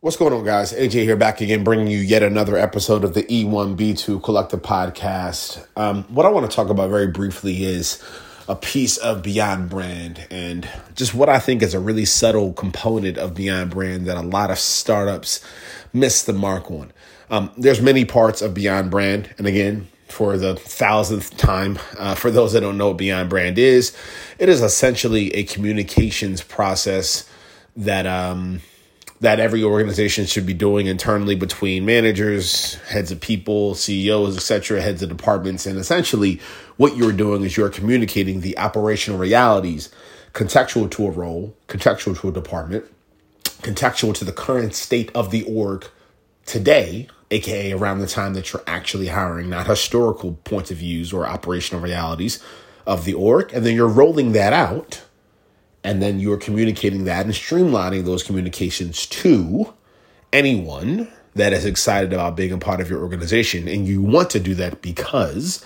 What's going on, guys? AJ here, back again, bringing you yet another episode of the E1B2 Collective Podcast. Um, what I want to talk about very briefly is a piece of Beyond Brand and just what I think is a really subtle component of Beyond Brand that a lot of startups miss the mark on. Um, there's many parts of Beyond Brand, and again, for the thousandth time, uh, for those that don't know what Beyond Brand is, it is essentially a communications process that um, that every organization should be doing internally between managers, heads of people, CEOs, etc., heads of departments. And essentially, what you're doing is you're communicating the operational realities contextual to a role, contextual to a department, contextual to the current state of the org today, aka around the time that you're actually hiring, not historical points of views or operational realities of the org. And then you're rolling that out and then you're communicating that and streamlining those communications to anyone that is excited about being a part of your organization. And you want to do that because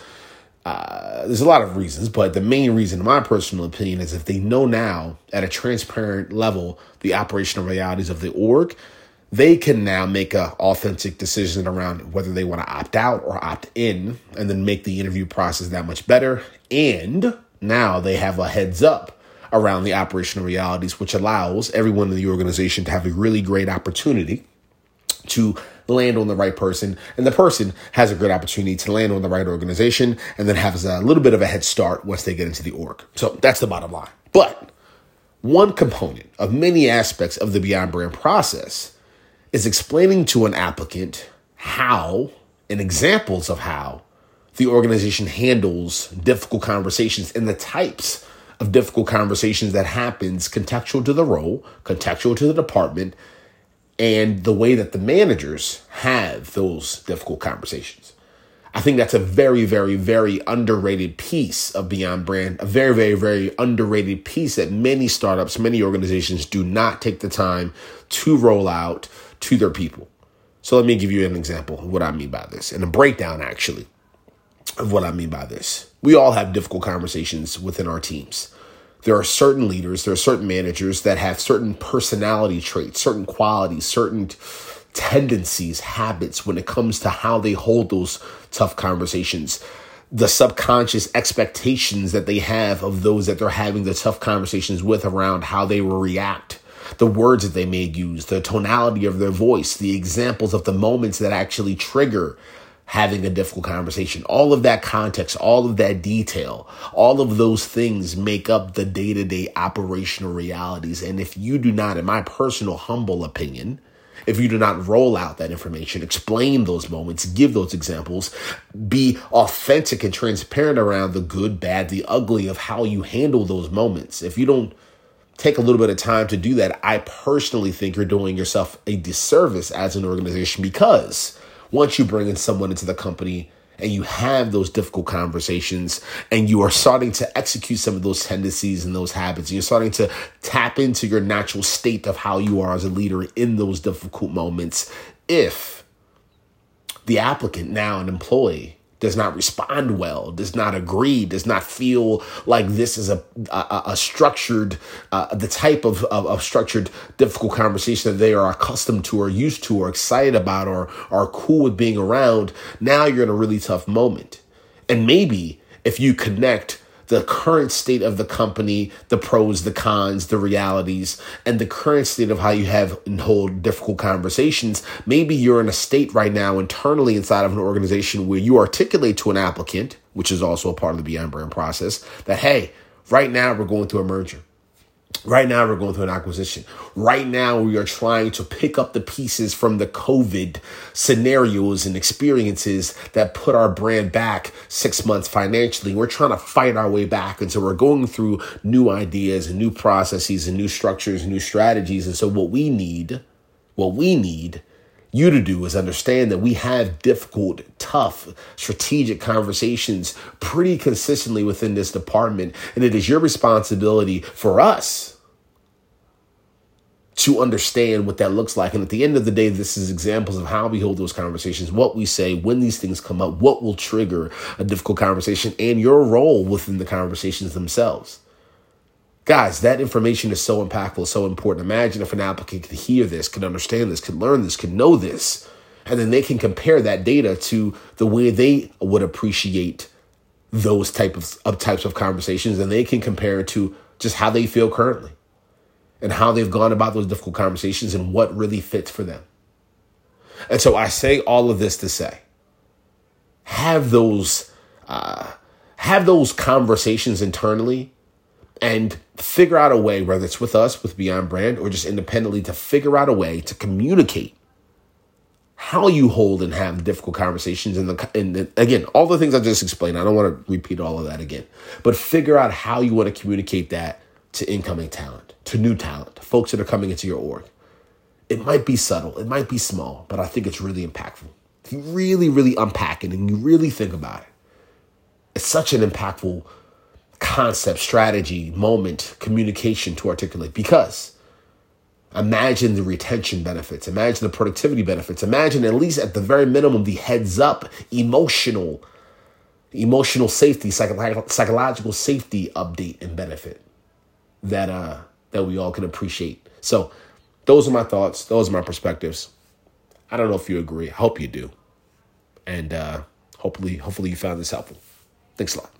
uh, there's a lot of reasons, but the main reason, in my personal opinion, is if they know now at a transparent level the operational realities of the org, they can now make an authentic decision around whether they want to opt out or opt in and then make the interview process that much better. And now they have a heads up around the operational realities, which allows everyone in the organization to have a really great opportunity to land on the right person. And the person has a great opportunity to land on the right organization and then has a little bit of a head start once they get into the org. So that's the bottom line. But one component of many aspects of the Beyond Brand process is explaining to an applicant how and examples of how the organization handles difficult conversations and the types of difficult conversations that happens contextual to the role, contextual to the department, and the way that the managers have those difficult conversations. I think that's a very, very, very underrated piece of Beyond Brand, a very, very, very underrated piece that many startups, many organizations do not take the time to roll out to their people. So let me give you an example of what I mean by this and a breakdown actually of what I mean by this. We all have difficult conversations within our teams. There are certain leaders, there are certain managers that have certain personality traits, certain qualities, certain tendencies, habits when it comes to how they hold those tough conversations. The subconscious expectations that they have of those that they're having the tough conversations with around how they will react the words that they may use, the tonality of their voice, the examples of the moments that actually trigger having a difficult conversation. All of that context, all of that detail, all of those things make up the day to day operational realities. And if you do not, in my personal humble opinion, if you do not roll out that information, explain those moments, give those examples, be authentic and transparent around the good, bad, the ugly of how you handle those moments. If you don't take a little bit of time to do that, I personally think you're doing yourself a disservice as an organization because once you bring in someone into the company and you have those difficult conversations and you are starting to execute some of those tendencies and those habits, and you're starting to tap into your natural state of how you are as a leader in those difficult moments. If the applicant, now an employee, does not respond well, does not agree, does not feel like this is a a, a structured, uh, the type of, of, of, structured, difficult conversation that they are accustomed to or used to or excited about or are cool with being around, now you're in a really tough moment. And maybe if you connect the current state of the company, the pros, the cons, the realities, and the current state of how you have and hold difficult conversations. Maybe you're in a state right now internally inside of an organization where you articulate to an applicant, which is also a part of the Beyond Brand process, that hey, right now we're going through a merger. Right now, we're going through an acquisition. Right now, we are trying to pick up the pieces from the COVID scenarios and experiences that put our brand back six months financially. We're trying to fight our way back. And so we're going through new ideas and new processes and new structures and new strategies. And so, what we need, what we need you to do is understand that we have difficult, tough, strategic conversations pretty consistently within this department. And it is your responsibility for us to understand what that looks like. And at the end of the day, this is examples of how we hold those conversations, what we say, when these things come up, what will trigger a difficult conversation, and your role within the conversations themselves. Guys, that information is so impactful, so important. Imagine if an applicant could hear this, could understand this, could learn this, could know this, and then they can compare that data to the way they would appreciate those type of, of types of conversations, and they can compare it to just how they feel currently and how they've gone about those difficult conversations and what really fits for them. And so I say all of this to say, have those uh, have those conversations internally and figure out a way, whether it's with us, with Beyond Brand, or just independently, to figure out a way to communicate how you hold and have difficult conversations. And the, and the, again, all the things I just explained, I don't want to repeat all of that again, but figure out how you want to communicate that to incoming talent, to new talent, to folks that are coming into your org. It might be subtle, it might be small, but I think it's really impactful. If you really, really unpack it and you really think about it, it's such an impactful concept, strategy, moment, communication to articulate because imagine the retention benefits, imagine the productivity benefits, imagine at least at the very minimum the heads up emotional emotional safety, psychological safety update and benefit that uh that we all can appreciate. So those are my thoughts, those are my perspectives. I don't know if you agree. I hope you do. And uh hopefully hopefully you found this helpful. Thanks a lot.